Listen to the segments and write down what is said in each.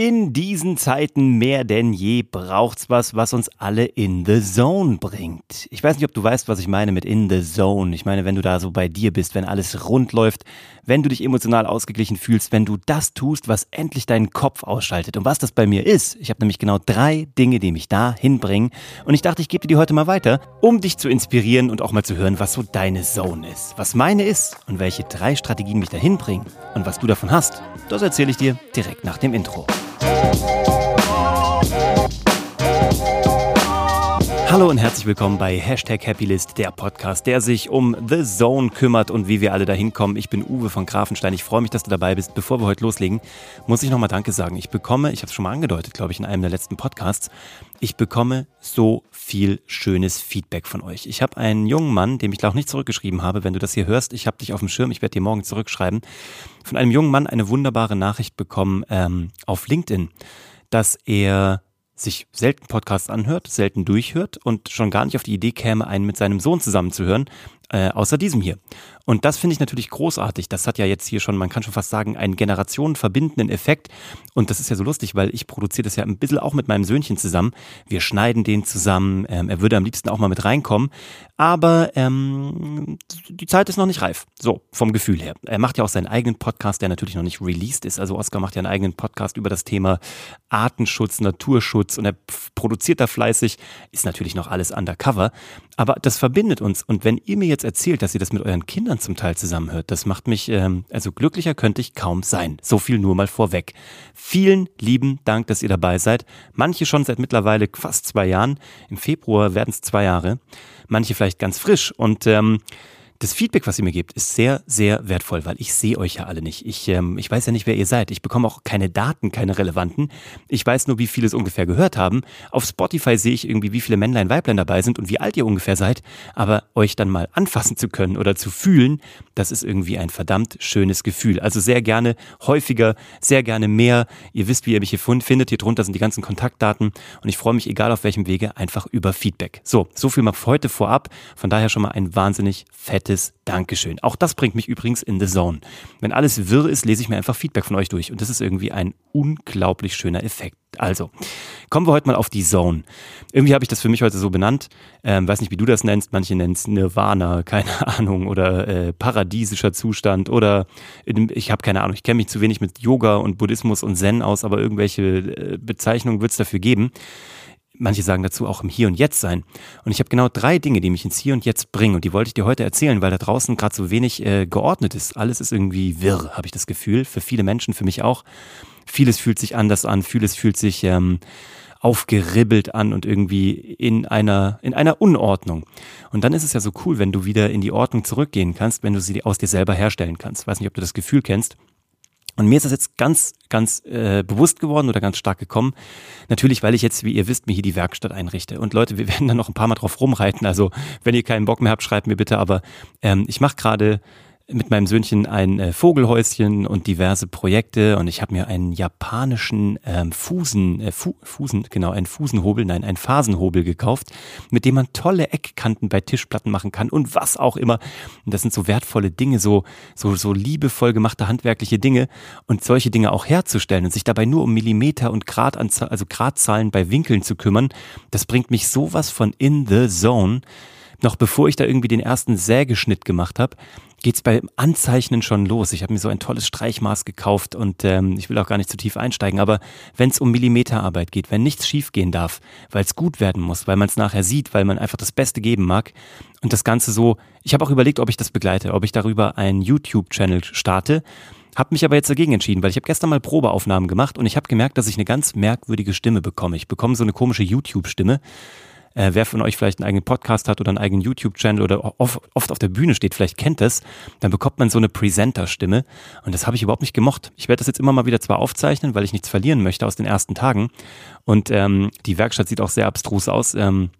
In diesen Zeiten mehr denn je braucht's was, was uns alle in the zone bringt. Ich weiß nicht, ob du weißt, was ich meine mit in the zone. Ich meine, wenn du da so bei dir bist, wenn alles rund läuft, wenn du dich emotional ausgeglichen fühlst, wenn du das tust, was endlich deinen Kopf ausschaltet. Und was das bei mir ist, ich habe nämlich genau drei Dinge, die mich da hinbringen. Und ich dachte, ich gebe dir die heute mal weiter, um dich zu inspirieren und auch mal zu hören, was so deine Zone ist. Was meine ist und welche drei Strategien mich dahin bringen. Und was du davon hast, das erzähle ich dir direkt nach dem Intro. Thank Hallo und herzlich willkommen bei Hashtag Happylist, der Podcast, der sich um The Zone kümmert und wie wir alle dahin kommen. Ich bin Uwe von Grafenstein. Ich freue mich, dass du dabei bist. Bevor wir heute loslegen, muss ich nochmal Danke sagen. Ich bekomme, ich habe es schon mal angedeutet, glaube ich, in einem der letzten Podcasts, ich bekomme so viel schönes Feedback von euch. Ich habe einen jungen Mann, dem ich glaube nicht zurückgeschrieben habe. Wenn du das hier hörst, ich habe dich auf dem Schirm, ich werde dir morgen zurückschreiben. Von einem jungen Mann eine wunderbare Nachricht bekommen ähm, auf LinkedIn, dass er sich selten Podcasts anhört, selten durchhört und schon gar nicht auf die Idee käme, einen mit seinem Sohn zusammenzuhören, äh, außer diesem hier. Und das finde ich natürlich großartig. Das hat ja jetzt hier schon, man kann schon fast sagen, einen generationenverbindenden Effekt. Und das ist ja so lustig, weil ich produziere das ja ein bisschen auch mit meinem Söhnchen zusammen. Wir schneiden den zusammen. Ähm, er würde am liebsten auch mal mit reinkommen. Aber ähm, die Zeit ist noch nicht reif. So, vom Gefühl her. Er macht ja auch seinen eigenen Podcast, der natürlich noch nicht released ist. Also Oscar macht ja einen eigenen Podcast über das Thema Artenschutz, Naturschutz und er produziert da fleißig. Ist natürlich noch alles undercover. Aber das verbindet uns. Und wenn ihr mir jetzt erzählt, dass ihr das mit euren Kindern Kindern zum Teil zusammenhört. Das macht mich, ähm, also glücklicher könnte ich kaum sein. So viel nur mal vorweg. Vielen lieben Dank, dass ihr dabei seid. Manche schon seit mittlerweile fast zwei Jahren. Im Februar werden es zwei Jahre. Manche vielleicht ganz frisch. Und ähm, das Feedback, was ihr mir gebt, ist sehr, sehr wertvoll, weil ich sehe euch ja alle nicht. Ich, ähm, ich weiß ja nicht, wer ihr seid. Ich bekomme auch keine Daten, keine relevanten. Ich weiß nur, wie viele es ungefähr gehört haben. Auf Spotify sehe ich irgendwie, wie viele Männlein, Weiblein dabei sind und wie alt ihr ungefähr seid. Aber euch dann mal anfassen zu können oder zu fühlen, das ist irgendwie ein verdammt schönes Gefühl. Also sehr gerne häufiger, sehr gerne mehr. Ihr wisst, wie ihr mich hier findet. Hier drunter sind die ganzen Kontaktdaten und ich freue mich, egal auf welchem Wege, einfach über Feedback. So, so viel mal heute vorab. Von daher schon mal ein wahnsinnig fett fettes Dankeschön. Auch das bringt mich übrigens in the zone. Wenn alles wirr ist, lese ich mir einfach Feedback von euch durch und das ist irgendwie ein unglaublich schöner Effekt. Also, kommen wir heute mal auf die Zone. Irgendwie habe ich das für mich heute so benannt. Ähm, weiß nicht, wie du das nennst. Manche nennen es Nirvana, keine Ahnung, oder äh, paradiesischer Zustand oder ich habe keine Ahnung. Ich kenne mich zu wenig mit Yoga und Buddhismus und Zen aus, aber irgendwelche äh, Bezeichnungen wird es dafür geben. Manche sagen dazu auch im Hier und Jetzt sein. Und ich habe genau drei Dinge, die mich ins Hier und Jetzt bringen. Und die wollte ich dir heute erzählen, weil da draußen gerade so wenig äh, geordnet ist. Alles ist irgendwie wirr, habe ich das Gefühl. Für viele Menschen, für mich auch. Vieles fühlt sich anders an, vieles fühlt sich ähm, aufgeribbelt an und irgendwie in einer, in einer Unordnung. Und dann ist es ja so cool, wenn du wieder in die Ordnung zurückgehen kannst, wenn du sie aus dir selber herstellen kannst. weiß nicht, ob du das Gefühl kennst. Und mir ist das jetzt ganz, ganz äh, bewusst geworden oder ganz stark gekommen. Natürlich, weil ich jetzt, wie ihr wisst, mir hier die Werkstatt einrichte. Und Leute, wir werden da noch ein paar Mal drauf rumreiten. Also wenn ihr keinen Bock mehr habt, schreibt mir bitte. Aber ähm, ich mache gerade mit meinem Söhnchen ein äh, Vogelhäuschen und diverse Projekte und ich habe mir einen japanischen ähm, Fusen, äh, Fu Fusen, genau, einen Fusenhobel, nein, einen Phasenhobel gekauft, mit dem man tolle Eckkanten bei Tischplatten machen kann und was auch immer. Und das sind so wertvolle Dinge, so, so, so liebevoll gemachte handwerkliche Dinge und solche Dinge auch herzustellen und sich dabei nur um Millimeter und Grad, also Gradzahlen bei Winkeln zu kümmern, das bringt mich sowas von in the zone noch bevor ich da irgendwie den ersten Sägeschnitt gemacht habe, geht's beim Anzeichnen schon los. Ich habe mir so ein tolles Streichmaß gekauft und ähm, ich will auch gar nicht zu tief einsteigen, aber wenn es um Millimeterarbeit geht, wenn nichts schiefgehen darf, weil es gut werden muss, weil man es nachher sieht, weil man einfach das Beste geben mag und das Ganze so, ich habe auch überlegt, ob ich das begleite, ob ich darüber einen YouTube-Channel starte, habe mich aber jetzt dagegen entschieden, weil ich habe gestern mal Probeaufnahmen gemacht und ich habe gemerkt, dass ich eine ganz merkwürdige Stimme bekomme. Ich bekomme so eine komische YouTube-Stimme äh, wer von euch vielleicht einen eigenen Podcast hat oder einen eigenen YouTube-Channel oder oft, oft auf der Bühne steht, vielleicht kennt es, dann bekommt man so eine Presenter-Stimme. Und das habe ich überhaupt nicht gemocht. Ich werde das jetzt immer mal wieder zwar aufzeichnen, weil ich nichts verlieren möchte aus den ersten Tagen. Und ähm, die Werkstatt sieht auch sehr abstrus aus. Ähm,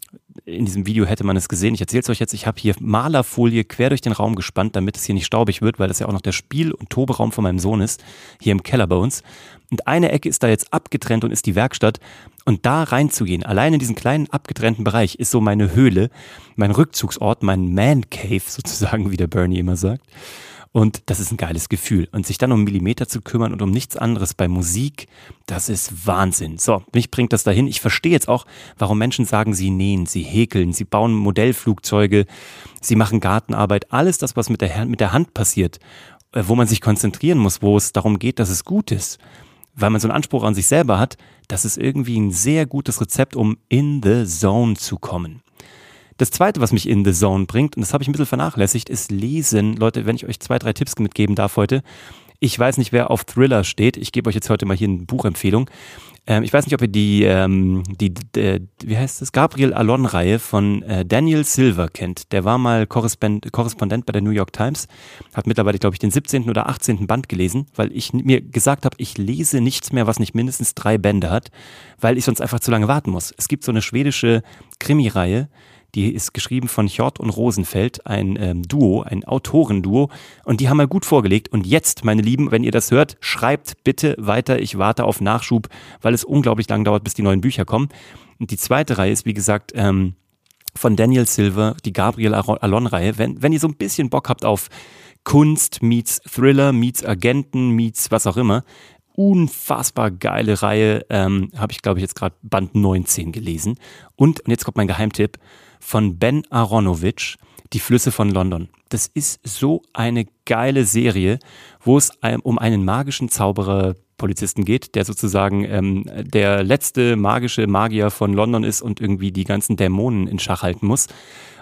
in diesem Video hätte man es gesehen. Ich erzähle es euch jetzt. Ich habe hier Malerfolie quer durch den Raum gespannt, damit es hier nicht staubig wird, weil das ja auch noch der Spiel- und Toberaum von meinem Sohn ist, hier im Keller bei uns. Und eine Ecke ist da jetzt abgetrennt und ist die Werkstatt. Und da reinzugehen, allein in diesen kleinen abgetrennten Bereich, ist so meine Höhle, mein Rückzugsort, mein Man Cave sozusagen, wie der Bernie immer sagt. Und das ist ein geiles Gefühl. Und sich dann um Millimeter zu kümmern und um nichts anderes bei Musik, das ist Wahnsinn. So, mich bringt das dahin. Ich verstehe jetzt auch, warum Menschen sagen, sie nähen, sie häkeln, sie bauen Modellflugzeuge, sie machen Gartenarbeit. Alles das, was mit der, mit der Hand passiert, äh, wo man sich konzentrieren muss, wo es darum geht, dass es gut ist. Weil man so einen Anspruch an sich selber hat, das ist irgendwie ein sehr gutes Rezept, um in the zone zu kommen. Das zweite, was mich in the zone bringt, und das habe ich ein bisschen vernachlässigt, ist Lesen. Leute, wenn ich euch zwei, drei Tipps mitgeben darf heute. Ich weiß nicht, wer auf Thriller steht. Ich gebe euch jetzt heute mal hier eine Buchempfehlung. Ähm, ich weiß nicht, ob ihr die, ähm, die, äh, wie heißt das, Gabriel Alon-Reihe von äh, Daniel Silver kennt. Der war mal Korrespond Korrespondent bei der New York Times, hat mittlerweile, glaube ich, den 17. oder 18. Band gelesen, weil ich mir gesagt habe, ich lese nichts mehr, was nicht mindestens drei Bände hat, weil ich sonst einfach zu lange warten muss. Es gibt so eine schwedische Krimi-Reihe, die ist geschrieben von Hjort und Rosenfeld, ein ähm, Duo, ein Autorenduo. Und die haben mal gut vorgelegt. Und jetzt, meine Lieben, wenn ihr das hört, schreibt bitte weiter. Ich warte auf Nachschub, weil es unglaublich lang dauert, bis die neuen Bücher kommen. Und die zweite Reihe ist, wie gesagt, ähm, von Daniel Silver, die Gabriel Alon-Reihe. Wenn, wenn ihr so ein bisschen Bock habt auf Kunst meets Thriller, meets Agenten, meets was auch immer, unfassbar geile Reihe. Ähm, Habe ich, glaube ich, jetzt gerade Band 19 gelesen. Und, und jetzt kommt mein Geheimtipp von Ben Aronovich, Die Flüsse von London. Das ist so eine geile Serie, wo es um einen magischen Zauberer Polizisten geht, der sozusagen ähm, der letzte magische Magier von London ist und irgendwie die ganzen Dämonen in Schach halten muss.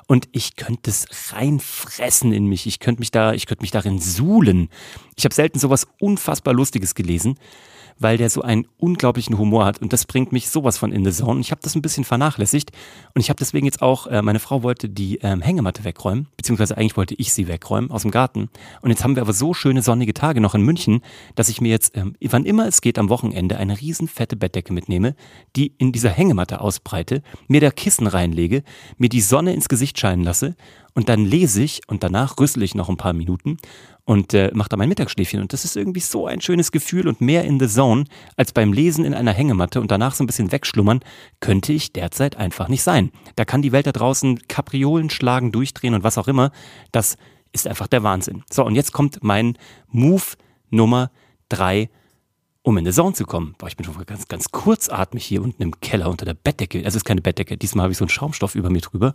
Und ich könnte es reinfressen in mich. Ich könnte mich da, ich könnte mich darin suhlen. Ich habe selten sowas unfassbar Lustiges gelesen weil der so einen unglaublichen Humor hat und das bringt mich sowas von in the zone. Ich habe das ein bisschen vernachlässigt und ich habe deswegen jetzt auch, äh, meine Frau wollte die ähm, Hängematte wegräumen, beziehungsweise eigentlich wollte ich sie wegräumen aus dem Garten. Und jetzt haben wir aber so schöne sonnige Tage noch in München, dass ich mir jetzt, ähm, wann immer es geht am Wochenende, eine riesen fette Bettdecke mitnehme, die in dieser Hängematte ausbreite, mir da Kissen reinlege, mir die Sonne ins Gesicht scheinen lasse und dann lese ich und danach rüssel ich noch ein paar Minuten und äh, mache da mein Mittagsschläfchen. Und das ist irgendwie so ein schönes Gefühl und mehr in the zone als beim Lesen in einer Hängematte und danach so ein bisschen wegschlummern, könnte ich derzeit einfach nicht sein. Da kann die Welt da draußen Kapriolen schlagen, durchdrehen und was auch immer. Das ist einfach der Wahnsinn. So, und jetzt kommt mein Move Nummer drei um in the Zone zu kommen. Boah, ich bin schon ganz, ganz kurzatmig hier unten im Keller unter der Bettdecke. Es ist keine Bettdecke. Diesmal habe ich so einen Schaumstoff über mir drüber.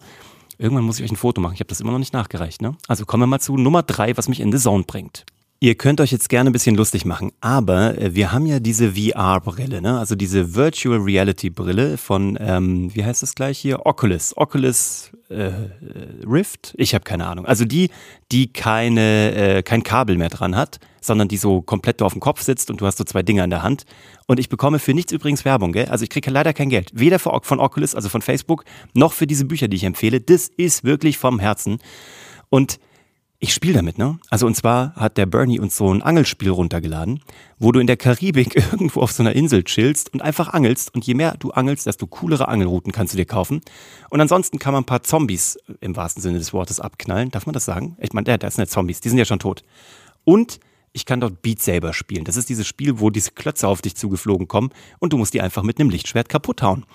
Irgendwann muss ich euch ein Foto machen. Ich habe das immer noch nicht nachgereicht. Ne? Also kommen wir mal zu Nummer drei, was mich in the Zone bringt. Ihr könnt euch jetzt gerne ein bisschen lustig machen, aber äh, wir haben ja diese VR-Brille, ne? also diese Virtual Reality-Brille von, ähm, wie heißt das gleich hier? Oculus. Oculus äh, Rift? Ich habe keine Ahnung. Also die, die keine, äh, kein Kabel mehr dran hat, sondern die so komplett auf dem Kopf sitzt und du hast so zwei Dinger in der Hand. Und ich bekomme für nichts übrigens Werbung, gell? Also ich kriege leider kein Geld. Weder für, von Oculus, also von Facebook, noch für diese Bücher, die ich empfehle. Das ist wirklich vom Herzen. Und ich spiele damit, ne? Also und zwar hat der Bernie uns so ein Angelspiel runtergeladen, wo du in der Karibik irgendwo auf so einer Insel chillst und einfach angelst. Und je mehr du angelst, desto coolere Angelrouten kannst du dir kaufen. Und ansonsten kann man ein paar Zombies im wahrsten Sinne des Wortes abknallen. Darf man das sagen? Ich meine, das sind ja Zombies, die sind ja schon tot. Und ich kann dort Beat Saber spielen. Das ist dieses Spiel, wo diese Klötze auf dich zugeflogen kommen und du musst die einfach mit einem Lichtschwert kaputt hauen.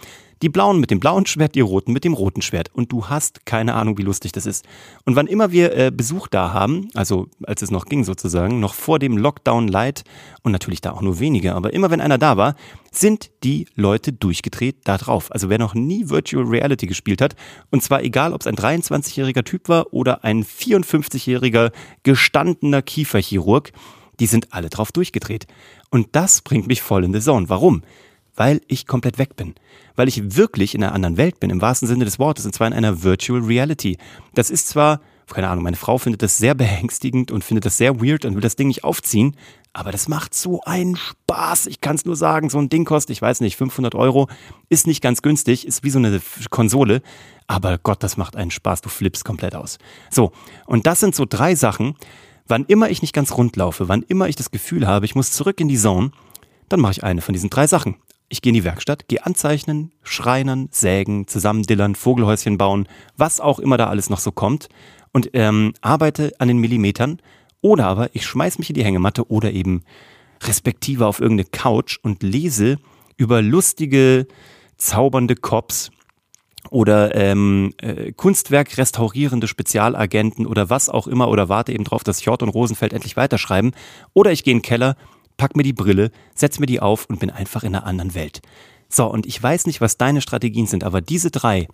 Die blauen mit dem blauen Schwert, die roten mit dem roten Schwert. Und du hast keine Ahnung, wie lustig das ist. Und wann immer wir äh, Besuch da haben, also als es noch ging sozusagen, noch vor dem Lockdown Light und natürlich da auch nur wenige, aber immer wenn einer da war, sind die Leute durchgedreht da drauf. Also wer noch nie Virtual Reality gespielt hat, und zwar egal, ob es ein 23-jähriger Typ war oder ein 54-jähriger gestandener Kieferchirurg, die sind alle drauf durchgedreht. Und das bringt mich voll in the Zone. Warum? Weil ich komplett weg bin weil ich wirklich in einer anderen Welt bin, im wahrsten Sinne des Wortes, und zwar in einer Virtual Reality. Das ist zwar, keine Ahnung, meine Frau findet das sehr beängstigend und findet das sehr weird und will das Ding nicht aufziehen, aber das macht so einen Spaß. Ich kann es nur sagen, so ein Ding kostet, ich weiß nicht, 500 Euro, ist nicht ganz günstig, ist wie so eine Konsole, aber Gott, das macht einen Spaß, du flippst komplett aus. So, und das sind so drei Sachen, wann immer ich nicht ganz rund laufe, wann immer ich das Gefühl habe, ich muss zurück in die Zone, dann mache ich eine von diesen drei Sachen ich gehe in die Werkstatt, gehe anzeichnen, schreinern, sägen, zusammendillern, Vogelhäuschen bauen, was auch immer da alles noch so kommt und ähm, arbeite an den Millimetern. Oder aber ich schmeiß mich in die Hängematte oder eben respektive auf irgendeine Couch und lese über lustige, zaubernde Cops oder ähm, äh, Kunstwerk restaurierende Spezialagenten oder was auch immer oder warte eben drauf, dass Hjort und Rosenfeld endlich weiterschreiben. Oder ich gehe in den Keller, pack mir die Brille, setz mir die auf und bin einfach in einer anderen Welt. So, und ich weiß nicht, was deine Strategien sind, aber diese drei,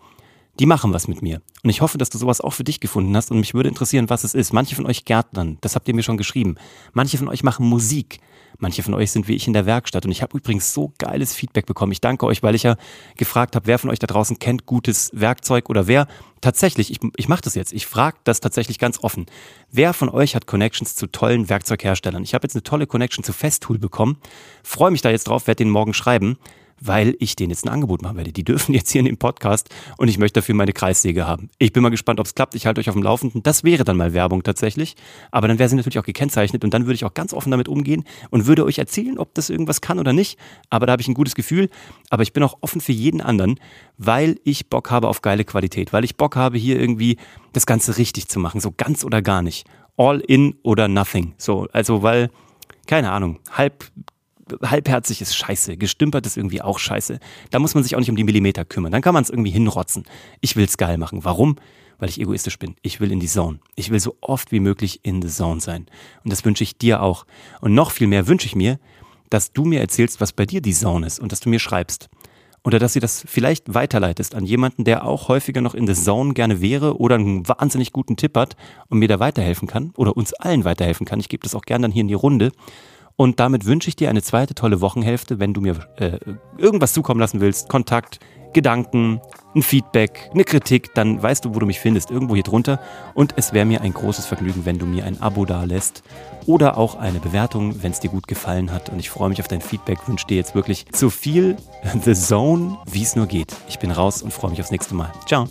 die machen was mit mir. Und ich hoffe, dass du sowas auch für dich gefunden hast und mich würde interessieren, was es ist. Manche von euch Gärtnern, das habt ihr mir schon geschrieben. Manche von euch machen Musik. Manche von euch sind wie ich in der Werkstatt. Und ich habe übrigens so geiles Feedback bekommen. Ich danke euch, weil ich ja gefragt habe, wer von euch da draußen kennt gutes Werkzeug oder wer tatsächlich, ich, ich mache das jetzt, ich frage das tatsächlich ganz offen. Wer von euch hat Connections zu tollen Werkzeugherstellern? Ich habe jetzt eine tolle Connection zu Festool bekommen. Freue mich da jetzt drauf, werde den morgen schreiben weil ich denen jetzt ein Angebot machen werde. Die dürfen jetzt hier in dem Podcast und ich möchte dafür meine Kreissäge haben. Ich bin mal gespannt, ob es klappt. Ich halte euch auf dem Laufenden. Das wäre dann mal Werbung tatsächlich. Aber dann wäre sie natürlich auch gekennzeichnet und dann würde ich auch ganz offen damit umgehen und würde euch erzählen, ob das irgendwas kann oder nicht. Aber da habe ich ein gutes Gefühl. Aber ich bin auch offen für jeden anderen, weil ich Bock habe auf geile Qualität, weil ich Bock habe, hier irgendwie das Ganze richtig zu machen. So ganz oder gar nicht. All in oder nothing. So, also weil keine Ahnung, halb halbherzig ist scheiße, gestümpert ist irgendwie auch scheiße. Da muss man sich auch nicht um die Millimeter kümmern. Dann kann man es irgendwie hinrotzen. Ich will es geil machen. Warum? Weil ich egoistisch bin. Ich will in die Zone. Ich will so oft wie möglich in the Zone sein. Und das wünsche ich dir auch. Und noch viel mehr wünsche ich mir, dass du mir erzählst, was bei dir die Zone ist und dass du mir schreibst. Oder dass du das vielleicht weiterleitest an jemanden, der auch häufiger noch in the Zone gerne wäre oder einen wahnsinnig guten Tipp hat und mir da weiterhelfen kann oder uns allen weiterhelfen kann. Ich gebe das auch gerne dann hier in die Runde. Und damit wünsche ich dir eine zweite tolle Wochenhälfte. Wenn du mir äh, irgendwas zukommen lassen willst, Kontakt, Gedanken, ein Feedback, eine Kritik, dann weißt du, wo du mich findest, irgendwo hier drunter. Und es wäre mir ein großes Vergnügen, wenn du mir ein Abo da lässt oder auch eine Bewertung, wenn es dir gut gefallen hat. Und ich freue mich auf dein Feedback, wünsche dir jetzt wirklich so viel The Zone, wie es nur geht. Ich bin raus und freue mich aufs nächste Mal. Ciao.